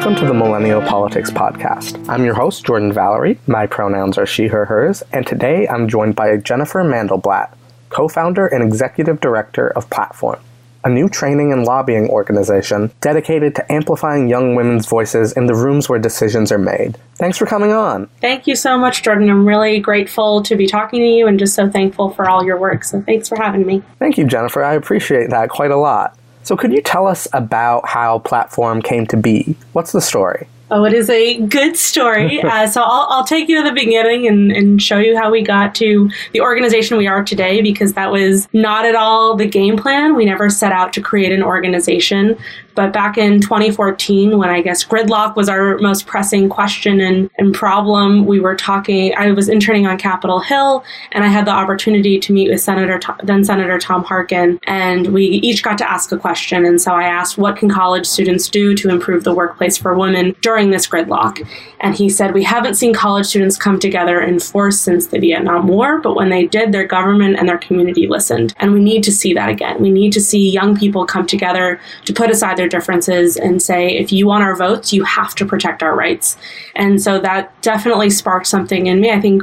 Welcome to the Millennial Politics Podcast. I'm your host, Jordan Valerie. My pronouns are she, her, hers, and today I'm joined by Jennifer Mandelblatt, co founder and executive director of Platform, a new training and lobbying organization dedicated to amplifying young women's voices in the rooms where decisions are made. Thanks for coming on. Thank you so much, Jordan. I'm really grateful to be talking to you and just so thankful for all your work. So thanks for having me. Thank you, Jennifer. I appreciate that quite a lot. So, could you tell us about how Platform came to be? What's the story? Oh, it is a good story. uh, so I'll, I'll take you to the beginning and, and show you how we got to the organization we are today because that was not at all the game plan. We never set out to create an organization. But back in 2014, when I guess gridlock was our most pressing question and, and problem, we were talking, I was interning on Capitol Hill and I had the opportunity to meet with Senator, then Senator Tom Harkin. And we each got to ask a question. And so I asked, what can college students do to improve the workplace for women during this gridlock? And he said, we haven't seen college students come together in force since the Vietnam War, but when they did, their government and their community listened. And we need to see that again. We need to see young people come together to put aside their differences and say, if you want our votes, you have to protect our rights. And so that definitely sparked something in me. I think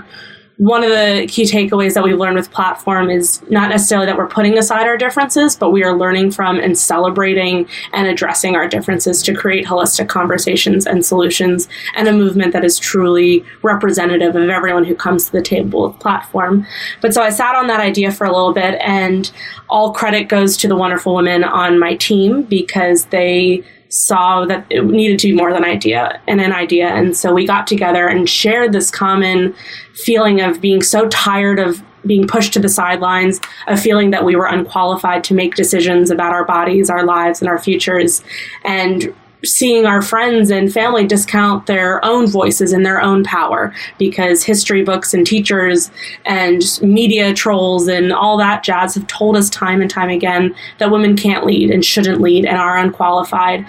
one of the key takeaways that we've learned with platform is not necessarily that we're putting aside our differences but we are learning from and celebrating and addressing our differences to create holistic conversations and solutions and a movement that is truly representative of everyone who comes to the table with platform. But so i sat on that idea for a little bit and all credit goes to the wonderful women on my team because they saw that it needed to be more than idea and an idea. And so we got together and shared this common feeling of being so tired of being pushed to the sidelines, a feeling that we were unqualified to make decisions about our bodies, our lives, and our futures, and seeing our friends and family discount their own voices and their own power because history books and teachers and media trolls and all that jazz have told us time and time again that women can't lead and shouldn't lead and are unqualified.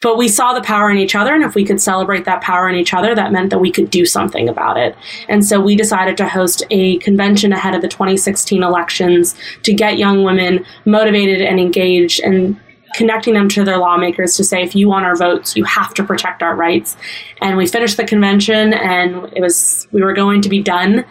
But we saw the power in each other, and if we could celebrate that power in each other, that meant that we could do something about it. And so we decided to host a convention ahead of the 2016 elections to get young women motivated and engaged and connecting them to their lawmakers to say, if you want our votes, you have to protect our rights. And we finished the convention, and it was we were going to be done.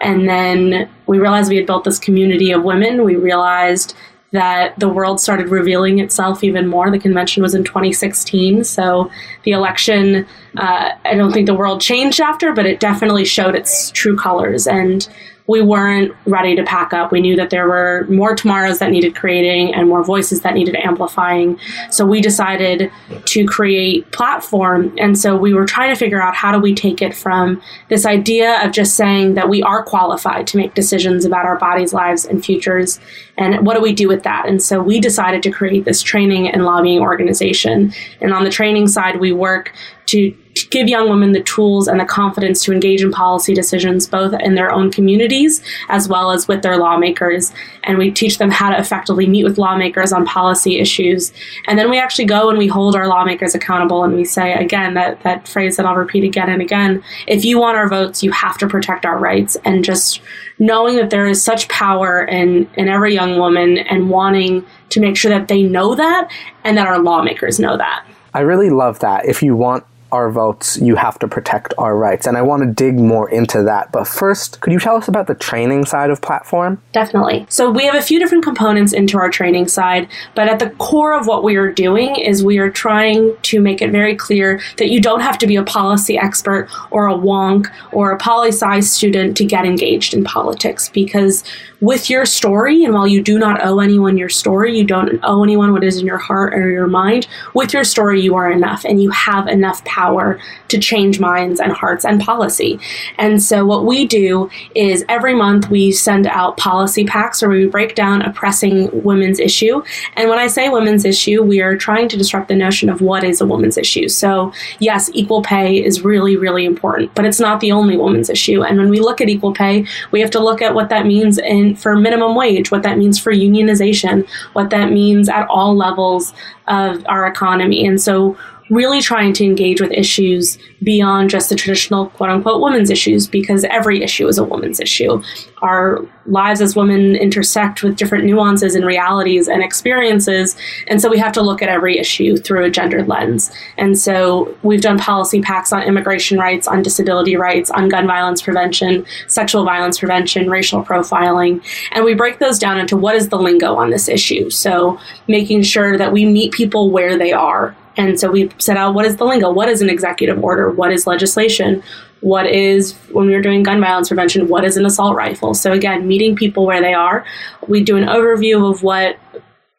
And then we realized we had built this community of women. We realized that the world started revealing itself even more. The convention was in 2016, so the election, uh, I don't think the world changed after, but it definitely showed its true colors. And we weren't ready to pack up. We knew that there were more tomorrows that needed creating and more voices that needed amplifying. So we decided to create platform. And so we were trying to figure out how do we take it from this idea of just saying that we are qualified to make decisions about our bodies, lives, and futures. And what do we do with that? And so we decided to create this training and lobbying organization. And on the training side, we work to give young women the tools and the confidence to engage in policy decisions, both in their own communities as well as with their lawmakers. And we teach them how to effectively meet with lawmakers on policy issues. And then we actually go and we hold our lawmakers accountable and we say, again, that, that phrase that I'll repeat again and again if you want our votes, you have to protect our rights. And just knowing that there is such power in, in every young woman and wanting to make sure that they know that and that our lawmakers know that. I really love that. If you want our votes, you have to protect our rights. And I want to dig more into that. But first, could you tell us about the training side of platform? Definitely. So we have a few different components into our training side, but at the core of what we are doing is we are trying to make it very clear that you don't have to be a policy expert or a wonk or a poli sci student to get engaged in politics because with your story, and while you do not owe anyone your story, you don't owe anyone what is in your heart or your mind, with your story, you are enough and you have enough power to change minds and hearts and policy. And so, what we do is every month we send out policy packs where we break down a pressing women's issue. And when I say women's issue, we are trying to disrupt the notion of what is a woman's issue. So, yes, equal pay is really, really important, but it's not the only woman's issue. And when we look at equal pay, we have to look at what that means in, for minimum wage, what that means for unionization, what that means at all levels of our economy. And so really trying to engage with issues beyond just the traditional quote unquote women's issues because every issue is a woman's issue. Our lives as women intersect with different nuances and realities and experiences. And so we have to look at every issue through a gendered lens. And so we've done policy packs on immigration rights, on disability rights, on gun violence prevention, sexual violence prevention, racial profiling. And we break those down into what is the lingo on this issue. So making sure that we meet people where they are and so we set out what is the lingo? What is an executive order? What is legislation? What is, when we were doing gun violence prevention, what is an assault rifle? So again, meeting people where they are. We do an overview of what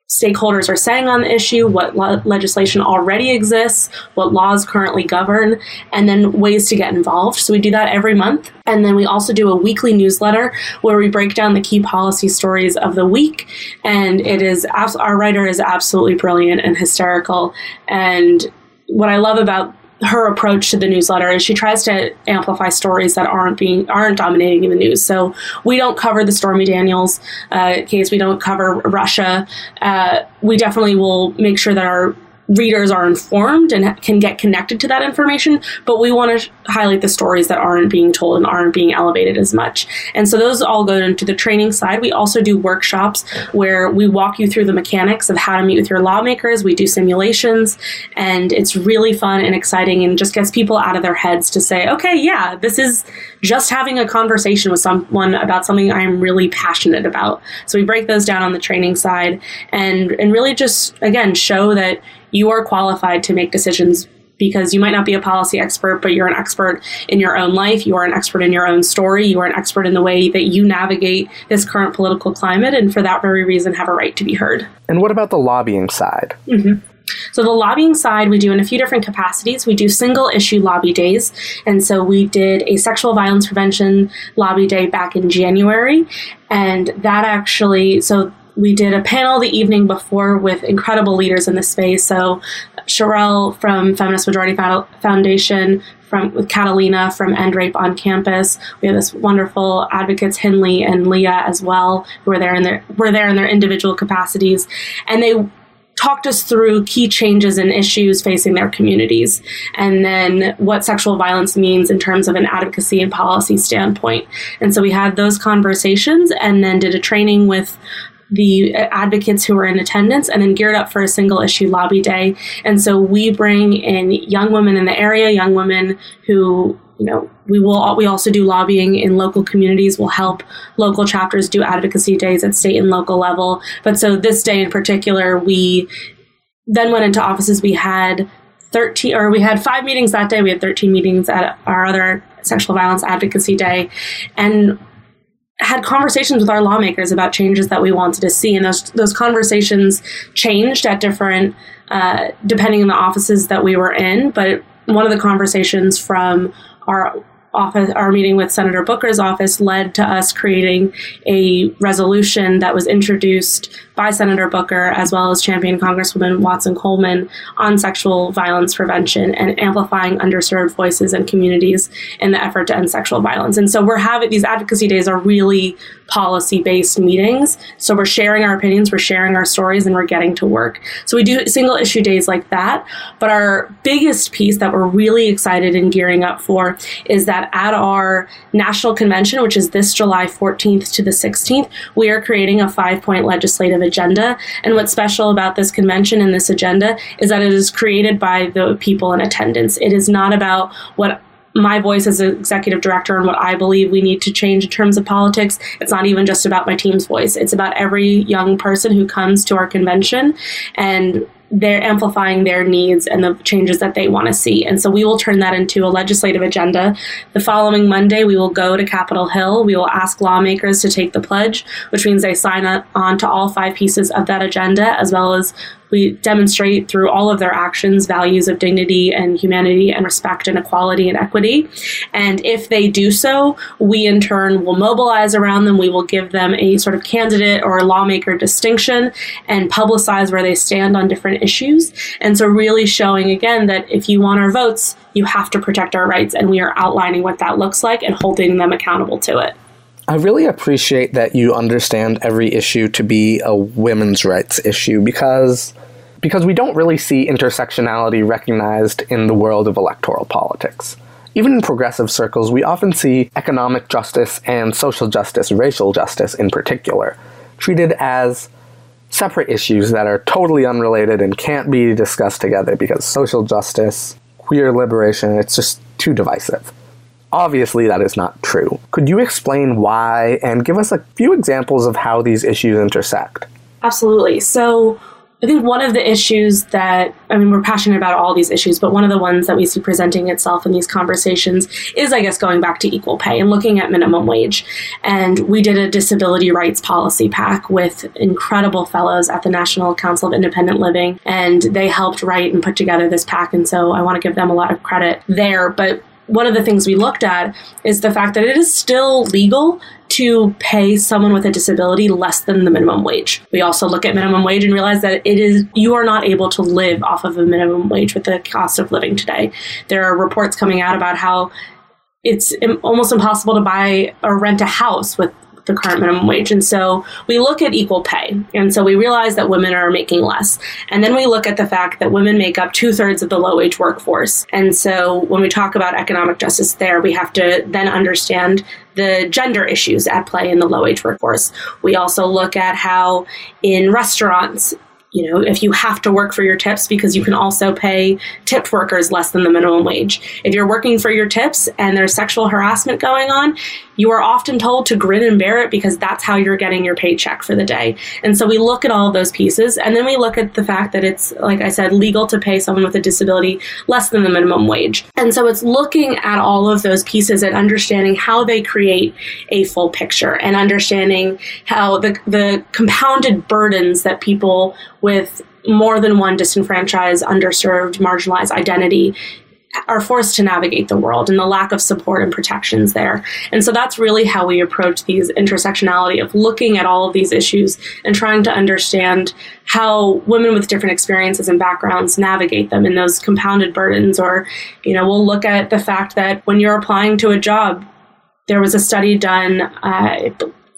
stakeholders are saying on the issue, what legislation already exists, what laws currently govern, and then ways to get involved. So we do that every month. And then we also do a weekly newsletter where we break down the key policy stories of the week. And it is, our writer is absolutely brilliant and hysterical. And what I love about her approach to the newsletter is she tries to amplify stories that aren't being aren't dominating in the news. So we don't cover the Stormy Daniels uh, case. We don't cover Russia. Uh, we definitely will make sure that our readers are informed and can get connected to that information, but we want to highlight the stories that aren't being told and aren't being elevated as much. And so those all go into the training side. We also do workshops where we walk you through the mechanics of how to meet with your lawmakers. We do simulations, and it's really fun and exciting and just gets people out of their heads to say, okay, yeah, this is just having a conversation with someone about something I'm really passionate about. So we break those down on the training side and, and really just, again, show that you are qualified to make decisions because you might not be a policy expert, but you're an expert in your own life. You are an expert in your own story. You are an expert in the way that you navigate this current political climate, and for that very reason, have a right to be heard. And what about the lobbying side? Mm-hmm. So, the lobbying side, we do in a few different capacities. We do single issue lobby days. And so, we did a sexual violence prevention lobby day back in January. And that actually, so we did a panel the evening before with incredible leaders in the space. So Sherelle from Feminist Majority Foundation, from with Catalina from End Rape on Campus. We have this wonderful advocates Henley and Leah as well, who are there in their were there in their individual capacities, and they talked us through key changes and issues facing their communities, and then what sexual violence means in terms of an advocacy and policy standpoint. And so we had those conversations, and then did a training with the uh, advocates who were in attendance and then geared up for a single issue lobby day. And so we bring in young women in the area, young women who you know we will we also do lobbying in local communities. We'll help local chapters do advocacy days at state and local level. But so this day in particular we then went into offices. We had 13 or we had five meetings that day. We had 13 meetings at our other sexual violence advocacy day. And had conversations with our lawmakers about changes that we wanted to see, and those those conversations changed at different uh, depending on the offices that we were in. But one of the conversations from our office, our meeting with Senator Booker's office led to us creating a resolution that was introduced by Senator Booker, as well as Champion Congresswoman Watson Coleman, on sexual violence prevention and amplifying underserved voices and communities in the effort to end sexual violence. And so we're having these advocacy days are really policy based meetings. So we're sharing our opinions, we're sharing our stories, and we're getting to work. So we do single issue days like that. But our biggest piece that we're really excited and gearing up for is that at our national convention, which is this July 14th to the 16th, we are creating a five point legislative agenda. And what's special about this convention and this agenda is that it is created by the people in attendance. It is not about what my voice as an executive director and what I believe we need to change in terms of politics. It's not even just about my team's voice. It's about every young person who comes to our convention and they're amplifying their needs and the changes that they want to see. And so we will turn that into a legislative agenda. The following Monday, we will go to Capitol Hill. We will ask lawmakers to take the pledge, which means they sign on to all five pieces of that agenda, as well as we demonstrate through all of their actions values of dignity and humanity and respect and equality and equity. And if they do so, we in turn will mobilize around them. We will give them a sort of candidate or lawmaker distinction and publicize where they stand on different issues. And so, really showing again that if you want our votes, you have to protect our rights. And we are outlining what that looks like and holding them accountable to it. I really appreciate that you understand every issue to be a women's rights issue because because we don't really see intersectionality recognized in the world of electoral politics. Even in progressive circles, we often see economic justice and social justice, racial justice in particular, treated as separate issues that are totally unrelated and can't be discussed together because social justice, queer liberation, it's just too divisive. Obviously, that is not true. Could you explain why and give us a few examples of how these issues intersect? Absolutely. So, I think one of the issues that, I mean, we're passionate about all these issues, but one of the ones that we see presenting itself in these conversations is, I guess, going back to equal pay and looking at minimum wage. And we did a disability rights policy pack with incredible fellows at the National Council of Independent Living, and they helped write and put together this pack. And so I want to give them a lot of credit there. But one of the things we looked at is the fact that it is still legal to pay someone with a disability less than the minimum wage. We also look at minimum wage and realize that it is you are not able to live off of a minimum wage with the cost of living today. There are reports coming out about how it's almost impossible to buy or rent a house with the current minimum wage. And so we look at equal pay. And so we realize that women are making less. And then we look at the fact that women make up two thirds of the low wage workforce. And so when we talk about economic justice there, we have to then understand the gender issues at play in the low wage workforce. We also look at how in restaurants, you know, if you have to work for your tips because you can also pay tipped workers less than the minimum wage. If you're working for your tips and there's sexual harassment going on, you are often told to grin and bear it because that's how you're getting your paycheck for the day. And so we look at all of those pieces and then we look at the fact that it's, like I said, legal to pay someone with a disability less than the minimum wage. And so it's looking at all of those pieces and understanding how they create a full picture and understanding how the, the compounded burdens that people with more than one disenfranchised, underserved, marginalized identity are forced to navigate the world and the lack of support and protections there. And so that's really how we approach these intersectionality of looking at all of these issues and trying to understand how women with different experiences and backgrounds navigate them in those compounded burdens. Or, you know, we'll look at the fact that when you're applying to a job, there was a study done, uh,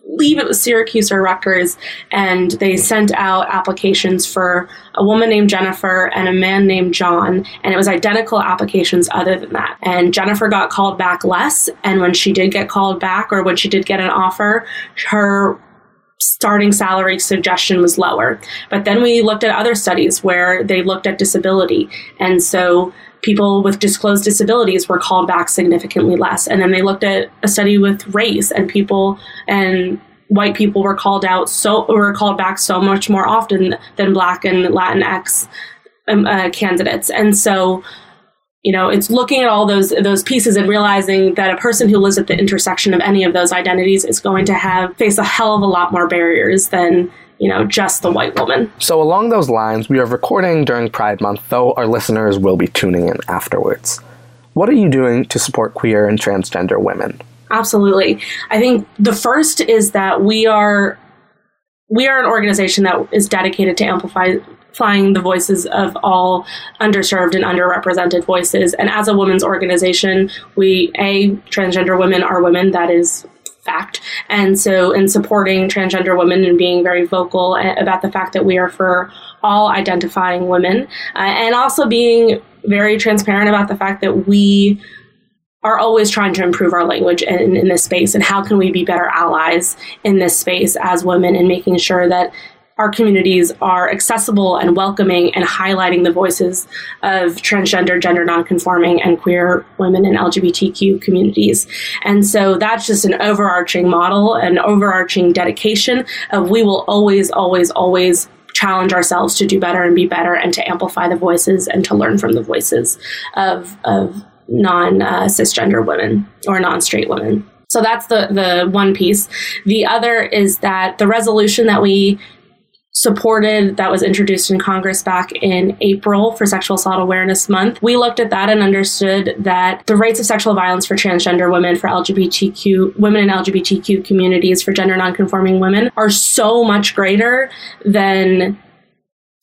believe it was Syracuse or Rutgers, and they sent out applications for a woman named Jennifer and a man named John, and it was identical applications other than that. And Jennifer got called back less, and when she did get called back or when she did get an offer, her starting salary suggestion was lower. But then we looked at other studies where they looked at disability. And so people with disclosed disabilities were called back significantly less. And then they looked at a study with race and people and white people were called out so were called back so much more often than black and Latinx um, uh, candidates. And so you know it's looking at all those those pieces and realizing that a person who lives at the intersection of any of those identities is going to have face a hell of a lot more barriers than you know, just the white woman. So, along those lines, we are recording during Pride Month, though our listeners will be tuning in afterwards. What are you doing to support queer and transgender women? Absolutely. I think the first is that we are we are an organization that is dedicated to amplifying the voices of all underserved and underrepresented voices. And as a women's organization, we a transgender women are women. That is fact. And so, in supporting transgender women and being very vocal about the fact that we are for all identifying women, uh, and also being very transparent about the fact that we are always trying to improve our language in, in this space and how can we be better allies in this space as women and making sure that our communities are accessible and welcoming and highlighting the voices of transgender, gender nonconforming, and queer women and LGBTQ communities. And so that's just an overarching model, an overarching dedication of we will always, always, always challenge ourselves to do better and be better and to amplify the voices and to learn from the voices of, of non uh, cisgender women or non straight women. So that's the, the one piece. The other is that the resolution that we supported that was introduced in Congress back in April for Sexual Assault Awareness Month. We looked at that and understood that the rates of sexual violence for transgender women, for LGBTQ women in LGBTQ communities, for gender nonconforming women are so much greater than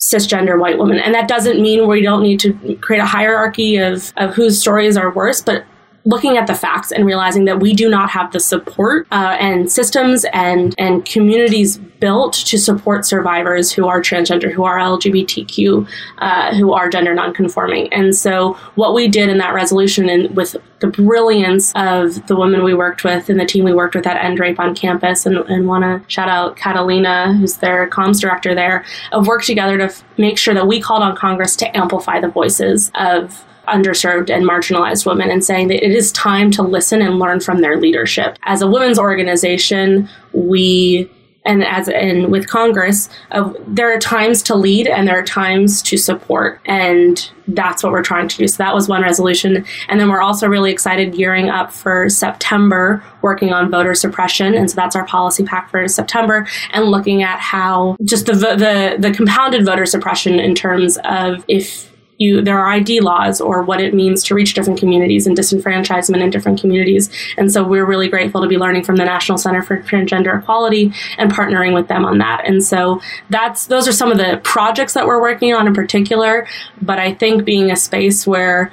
cisgender white women. And that doesn't mean we don't need to create a hierarchy of, of whose stories are worse, but looking at the facts and realizing that we do not have the support uh, and systems and and communities built to support survivors who are transgender, who are LGBTQ, uh, who are gender nonconforming. And so, what we did in that resolution, and with the brilliance of the women we worked with and the team we worked with at End Rape on campus, and, and want to shout out Catalina, who's their comms director there, of work together to f- make sure that we called on Congress to amplify the voices of underserved and marginalized women and saying that it is time to listen and learn from their leadership. As a women's organization, we and as and with Congress, uh, there are times to lead and there are times to support, and that's what we're trying to do. So that was one resolution, and then we're also really excited gearing up for September, working on voter suppression, and so that's our policy pack for September, and looking at how just the the the compounded voter suppression in terms of if you there are ID laws or what it means to reach different communities and disenfranchisement in different communities. And so we're really grateful to be learning from the National Center for Transgender Equality and partnering with them on that. And so that's those are some of the projects that we're working on in particular. But I think being a space where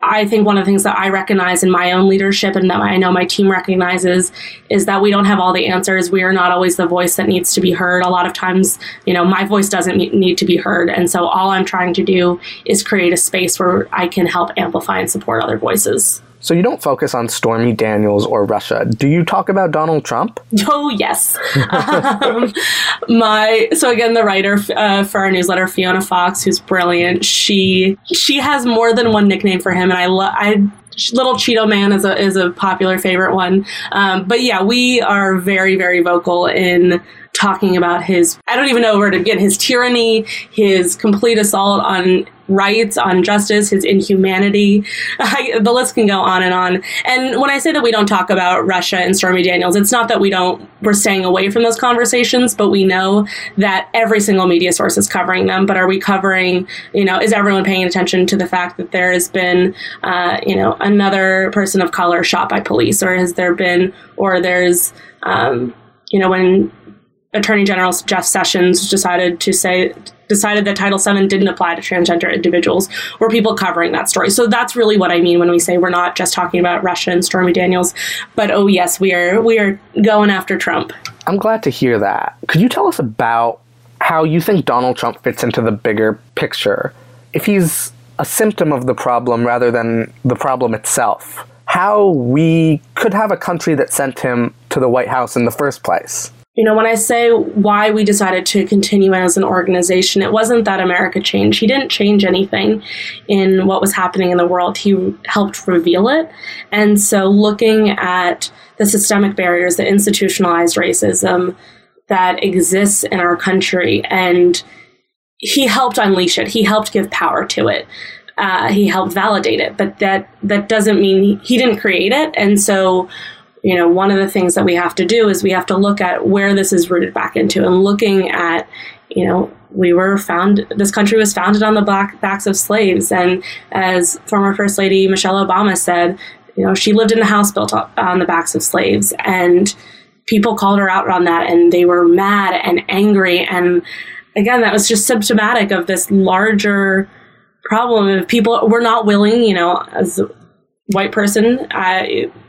I think one of the things that I recognize in my own leadership and that I know my team recognizes is that we don't have all the answers. We are not always the voice that needs to be heard. A lot of times, you know, my voice doesn't need to be heard. And so all I'm trying to do is create a space where I can help amplify and support other voices. So you don't focus on Stormy Daniels or Russia. Do you talk about Donald Trump? Oh yes. um, my so again, the writer uh, for our newsletter, Fiona Fox, who's brilliant. She she has more than one nickname for him, and I love I Little Cheeto Man is a is a popular favorite one. Um, but yeah, we are very very vocal in talking about his I don't even know where to begin his tyranny, his complete assault on rights, on justice, his inhumanity. I, the list can go on and on. And when I say that we don't talk about Russia and Stormy Daniels, it's not that we don't, we're staying away from those conversations, but we know that every single media source is covering them. But are we covering, you know, is everyone paying attention to the fact that there has been, uh, you know, another person of color shot by police, or has there been, or there's, um, you know, when Attorney General Jeff Sessions decided to say decided that Title VII didn't apply to transgender individuals, were people covering that story. So that's really what I mean when we say we're not just talking about Russia and Stormy Daniels, but oh yes, we are we are going after Trump. I'm glad to hear that. Could you tell us about how you think Donald Trump fits into the bigger picture? If he's a symptom of the problem rather than the problem itself, how we could have a country that sent him to the White House in the first place you know, when I say why we decided to continue as an organization, it wasn't that America changed. He didn't change anything in what was happening in the world. He helped reveal it. And so looking at the systemic barriers, the institutionalized racism that exists in our country, and he helped unleash it. He helped give power to it. Uh, he helped validate it, but that that doesn't mean he didn't create it. And so you know, one of the things that we have to do is we have to look at where this is rooted back into and looking at, you know, we were found, this country was founded on the black backs of slaves. And as former First Lady Michelle Obama said, you know, she lived in a house built on the backs of slaves. And people called her out on that and they were mad and angry. And again, that was just symptomatic of this larger problem of people were not willing, you know, as white person,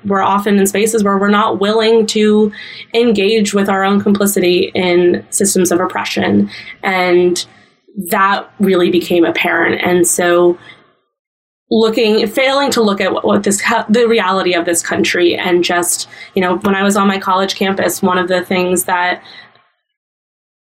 we're often in spaces where we're not willing to engage with our own complicity in systems of oppression. And that really became apparent. And so looking failing to look at what, what, this the reality of this country and just you know when i was on my college campus one of the things that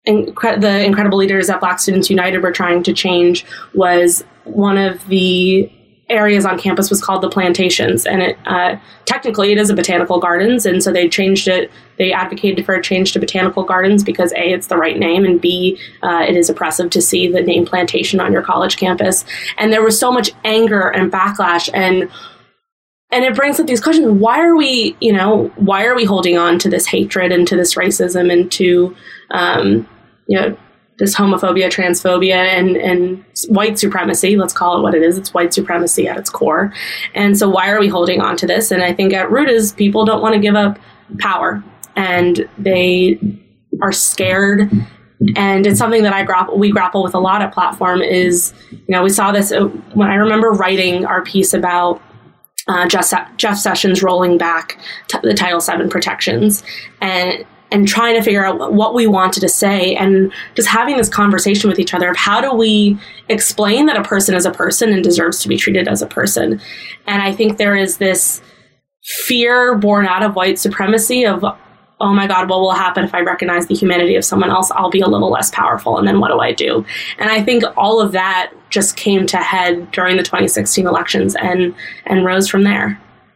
incre- the incredible leaders at black students united were trying to change was one of the areas on campus was called the plantations. And it uh, technically it is a botanical gardens. And so they changed it they advocated for a change to botanical gardens because a it's the right name and b uh, it is oppressive to see the name plantation on your college campus. And there was so much anger and backlash and and it brings up these questions. Why are we you know why are we holding on to this hatred and to this racism and to um, you know this homophobia, transphobia, and, and white supremacy. Let's call it what it is. It's white supremacy at its core. And so, why are we holding on to this? And I think at root is people don't want to give up power, and they are scared. And it's something that I grapple, we grapple with a lot at Platform. Is you know we saw this uh, when I remember writing our piece about uh, Jeff, Jeff Sessions rolling back t- the Title VII protections, and and trying to figure out what we wanted to say and just having this conversation with each other of how do we explain that a person is a person and deserves to be treated as a person. And I think there is this fear born out of white supremacy of oh my god what will happen if i recognize the humanity of someone else? I'll be a little less powerful and then what do i do? And i think all of that just came to head during the 2016 elections and and rose from there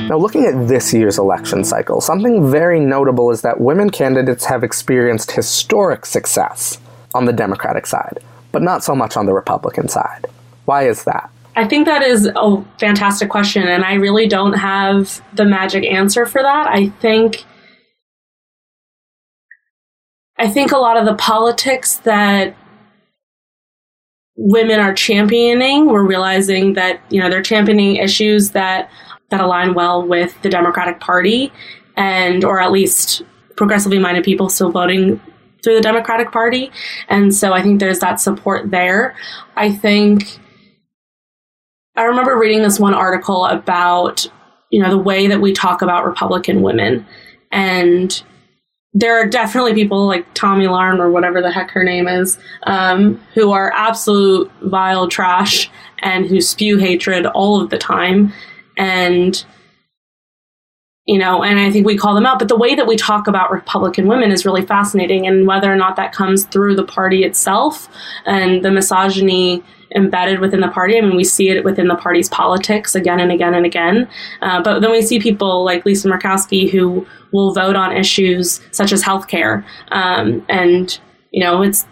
Now, looking at this year's election cycle, something very notable is that women candidates have experienced historic success on the Democratic side, but not so much on the Republican side. Why is that? I think that is a fantastic question, and I really don't have the magic answer for that. I think. I think a lot of the politics that women are championing, we're realizing that you know they're championing issues that that align well with the Democratic Party, and or at least progressively minded people still voting through the Democratic Party. And so I think there's that support there. I think I remember reading this one article about, you know, the way that we talk about Republican women. And there are definitely people like Tomi Lahren or whatever the heck her name is, um, who are absolute vile trash and who spew hatred all of the time. And you know, and I think we call them out. But the way that we talk about Republican women is really fascinating, and whether or not that comes through the party itself and the misogyny embedded within the party. I mean, we see it within the party's politics again and again and again. Uh, but then we see people like Lisa Murkowski who will vote on issues such as healthcare, um, and you know, it's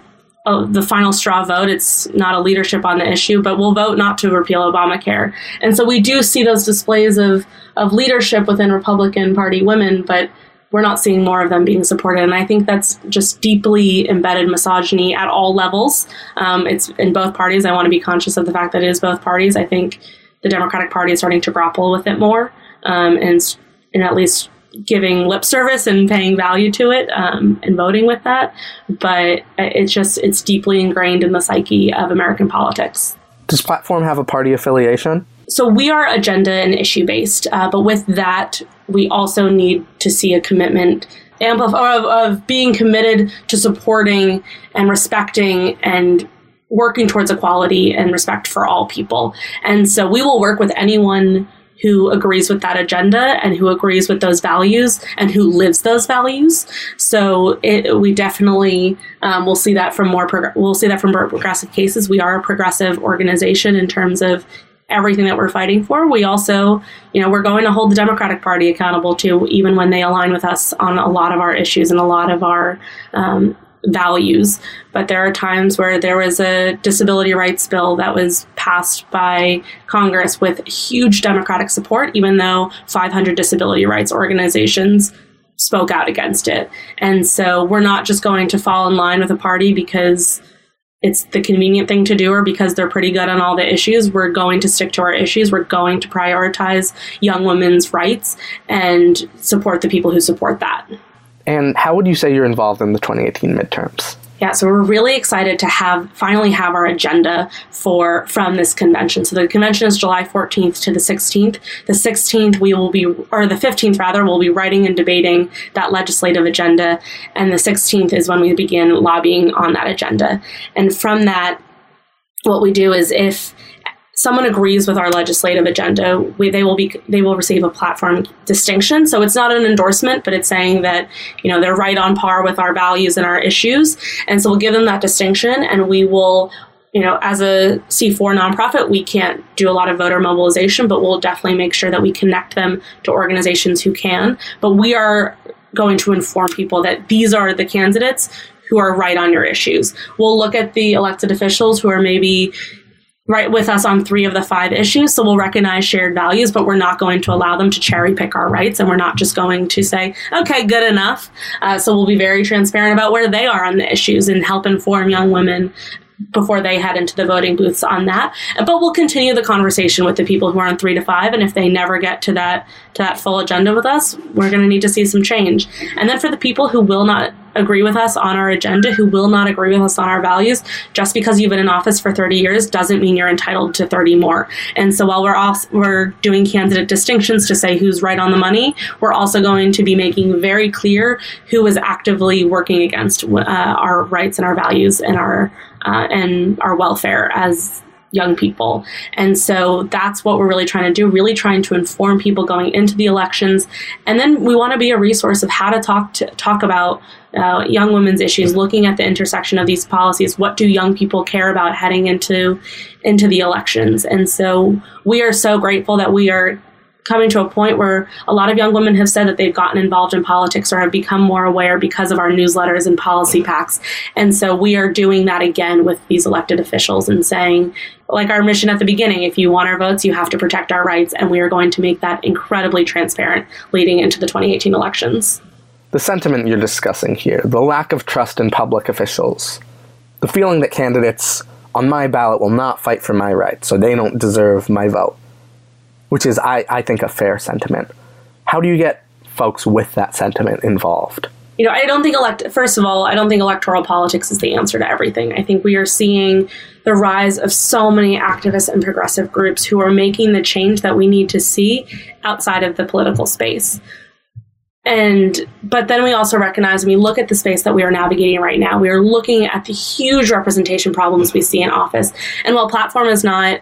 uh, the final straw vote. It's not a leadership on the issue, but we'll vote not to repeal Obamacare. And so we do see those displays of of leadership within Republican Party women, but we're not seeing more of them being supported. And I think that's just deeply embedded misogyny at all levels. Um, it's in both parties. I want to be conscious of the fact that it is both parties. I think the Democratic Party is starting to grapple with it more um, and, and at least giving lip service and paying value to it um, and voting with that. But it's just, it's deeply ingrained in the psyche of American politics. Does Platform have a party affiliation? So we are agenda and issue based, uh, but with that, we also need to see a commitment of, of being committed to supporting and respecting and working towards equality and respect for all people. And so we will work with anyone who agrees with that agenda and who agrees with those values and who lives those values. So it, we definitely um, will see that from more prog- we'll see that from progressive cases. We are a progressive organization in terms of everything that we're fighting for. We also, you know, we're going to hold the Democratic Party accountable too, even when they align with us on a lot of our issues and a lot of our um, values. But there are times where there was a disability rights bill that was passed by Congress with huge Democratic support, even though 500 disability rights organizations spoke out against it. And so we're not just going to fall in line with a party because it's the convenient thing to do or because they're pretty good on all the issues. We're going to stick to our issues. We're going to prioritize young women's rights and support the people who support that. And how would you say you're involved in the 2018 midterms? Yeah, so we're really excited to have finally have our agenda for from this convention. So the convention is July 14th to the 16th. The 16th we will be or the 15th rather we'll be writing and debating that legislative agenda and the 16th is when we begin lobbying on that agenda. And from that what we do is if someone agrees with our legislative agenda, we, they will be they will receive a platform distinction. So it's not an endorsement, but it's saying that you know they're right on par with our values and our issues, and so we'll give them that distinction, and we will. You know, as a C4 nonprofit, we can't do a lot of voter mobilization, but we'll definitely make sure that we connect them to organizations who can. But we are going to inform people that these are the candidates who are right on your issues. We'll look at the elected officials who are maybe right with us on three of the five issues. So we'll recognize shared values, but we're not going to allow them to cherry pick our rights. And we're not just going to say, okay, good enough. Uh, so we'll be very transparent about where they are on the issues and help inform young women before they head into the voting booths on that. But we'll continue the conversation with the people who are on three to five, and if they never get to that to that full agenda with us, we're going to need to see some change. And then for the people who will not agree with us on our agenda, who will not agree with us on our values, just because you've been in office for 30 years doesn't mean you're entitled to 30 more. And so while we're off, we're doing candidate distinctions to say who's right on the money, we're also going to be making very clear who is actively working against uh, our rights and our values and our uh, and our welfare as young people. And so that's what we're really trying to do, really trying to inform people going into the elections. And then we want to be a resource of how to talk to talk about uh, young women's issues, looking at the intersection of these policies. What do young people care about heading into into the elections? And so we are so grateful that we are coming to a point where a lot of young women have said that they've gotten involved in politics or have become more aware because of our newsletters and policy packs. And so we are doing that again with these elected officials and saying, like our mission at the beginning, if you want our votes, you have to protect our rights. And we are going to make that incredibly transparent leading into the 2018 elections. The sentiment you're discussing here, the lack of trust in public officials, the feeling that candidates on my ballot will not fight for my rights, so they don't deserve my vote which is, I, I think, a fair sentiment. How do you get folks with that sentiment involved? You know, I don't think elect. First of all, I don't think electoral politics is the answer to everything. I think we are seeing the rise of so many activist and progressive groups who are making the change that we need to see outside of the political space. And but then we also recognize when we look at the space that we are navigating right now, we are looking at the huge representation problems we see in office. And while platform is not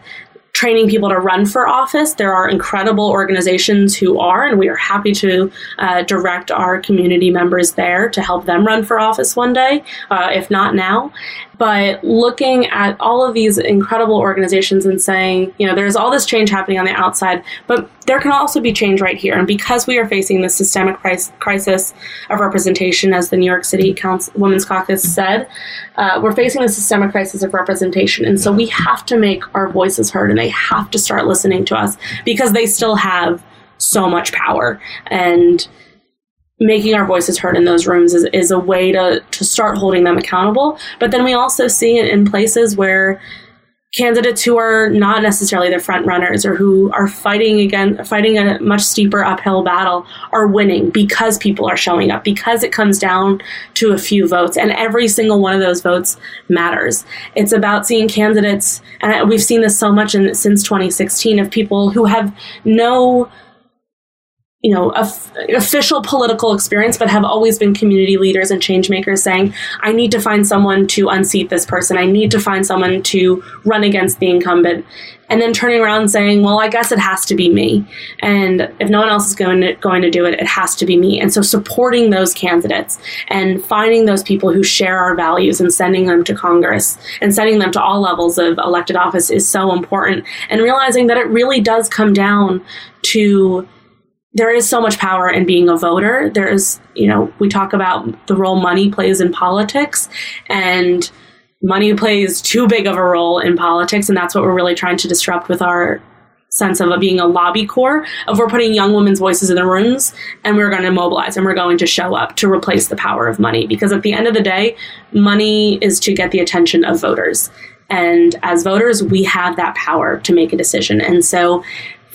training people to run for office. There are incredible organizations who are, and we are happy to uh, direct our community members there to help them run for office one day, uh, if not now. But looking at all of these incredible organizations and saying, you know, there's all this change happening on the outside, but there can also be change right here. And because we are facing this systemic crisis of representation, as the New York City Council, Women's Caucus said, uh, we're facing a systemic crisis of representation. And so we have to make our voices heard and they have to start listening to us because they still have so much power. And making our voices heard in those rooms is, is a way to, to start holding them accountable. But then we also see it in places where candidates who are not necessarily the front runners or who are fighting again fighting a much steeper uphill battle are winning because people are showing up because it comes down to a few votes and every single one of those votes matters it's about seeing candidates and we've seen this so much in since 2016 of people who have no you know, official political experience, but have always been community leaders and change makers saying, I need to find someone to unseat this person. I need to find someone to run against the incumbent. And then turning around saying, well, I guess it has to be me. And if no one else is going to, going to do it, it has to be me. And so supporting those candidates and finding those people who share our values and sending them to Congress and sending them to all levels of elected office is so important. And realizing that it really does come down to there is so much power in being a voter. There's, you know, we talk about the role money plays in politics and money plays too big of a role in politics. And that's what we're really trying to disrupt with our sense of being a lobby corps of we're putting young women's voices in the rooms and we're going to mobilize and we're going to show up to replace the power of money because at the end of the day money is to get the attention of voters and as voters we have that power to make a decision and so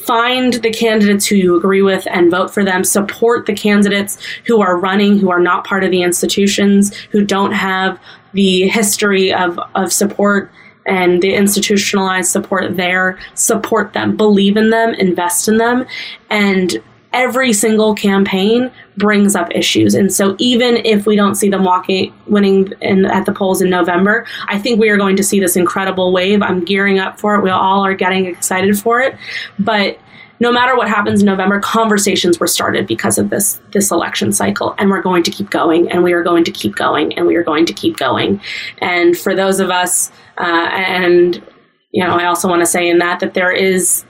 find the candidates who you agree with and vote for them. Support the candidates who are running, who are not part of the institutions, who don't have the history of, of support and the institutionalized support there. Support them, believe in them, invest in them, and every single campaign brings up issues. And so even if we don't see them walking winning in, at the polls in November, I think we are going to see this incredible wave. I'm gearing up for it. We all are getting excited for it. But no matter what happens in November, conversations were started because of this this election cycle, and we're going to keep going, and we are going to keep going, and we are going to keep going. And for those of us, uh, and you know, I also want to say in that that there is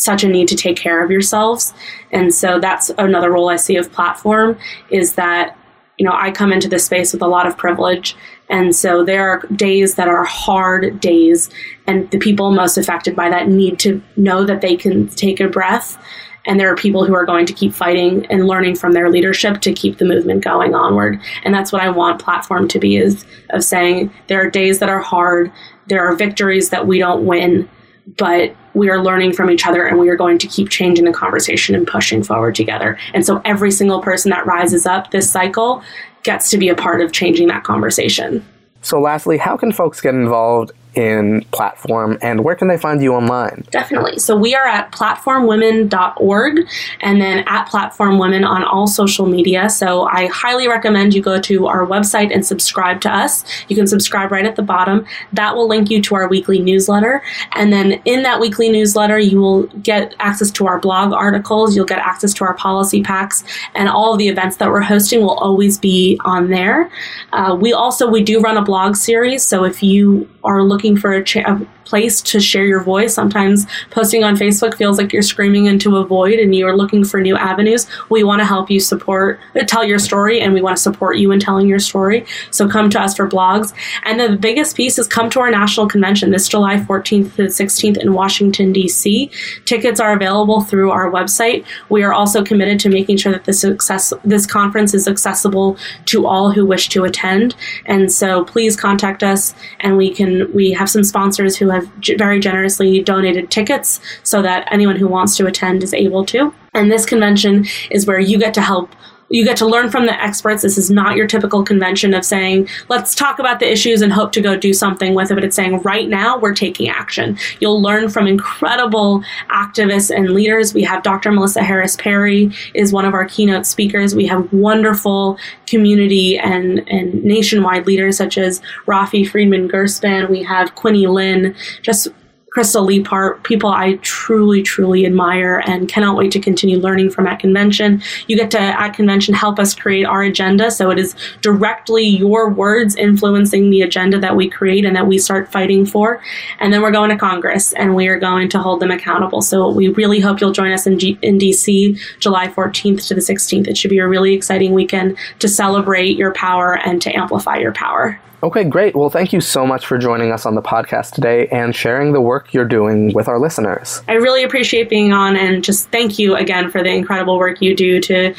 such a need to take care of yourselves. And so that's another role I see of platform is that, you know, I come into this space with a lot of privilege. And so there are days that are hard days. And the people most affected by that need to know that they can take a breath. And there are people who are going to keep fighting and learning from their leadership to keep the movement going onward. And that's what I want platform to be is of saying there are days that are hard. There are victories that we don't win but we are learning from each other and we are going to keep changing the conversation and pushing forward together. And so every single person that rises up this cycle gets to be a part of changing that conversation. So, lastly, how can folks get involved in Platform and where can they find you online? Definitely. So we are at platformwomen.org and then at Platform Women on all social media. So I highly recommend you go to our website and subscribe to us. You can subscribe right at the bottom. That will link you to our weekly newsletter. And then in that weekly newsletter, you will get access to our blog articles, you'll get access to our policy packs, and all of the events that we're hosting will always be on there. Uh, we also we do run a blog series. So if you are looking for a, cha- a, place to share your voice. Sometimes posting on Facebook feels like you're screaming into a void and you are looking for new avenues. We want to help you support, uh, tell your story, and we want to support you in telling your story. So come to us for blogs. And the biggest piece is come to our national convention this July 14th to 16th in Washington, D.C. Tickets are available through our website. We are also committed to making sure that this, success, this conference is accessible to all who wish to attend. And so please contact us and we can, we have some sponsors who have very generously donated tickets so that anyone who wants to attend is able to. And this convention is where you get to help you get to learn from the experts. This is not your typical convention of saying, let's talk about the issues and hope to go do something with it. But it's saying, right now, we're taking action. You'll learn from incredible activists and leaders. We have Dr. Melissa Harris Perry is one of our keynote speakers. We have wonderful community and, and nationwide leaders such as Raffi Freedman Gurspan. We have Quinny Lin, just Crystal Lee, Leapart, people I truly, truly admire and cannot wait to continue learning from at convention. You get to, at convention, help us create our agenda. So it is directly your words influencing the agenda that we create and that we start fighting for. And then we're going to Congress and we are going to hold them accountable. So we really hope you'll join us in, G- in DC July 14th to the 16th. It should be a really exciting weekend to celebrate your power and to amplify your power. Okay, great. Well, thank you so much for joining us on the podcast today and sharing the work you're doing with our listeners. I really appreciate being on and just thank you again for the incredible work you do to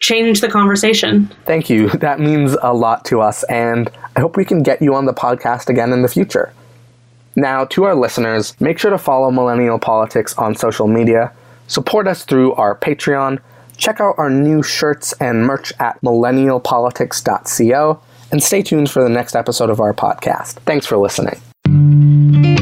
change the conversation. Thank you. That means a lot to us, and I hope we can get you on the podcast again in the future. Now, to our listeners, make sure to follow Millennial Politics on social media, support us through our Patreon, check out our new shirts and merch at millennialpolitics.co and stay tuned for the next episode of our podcast. Thanks for listening.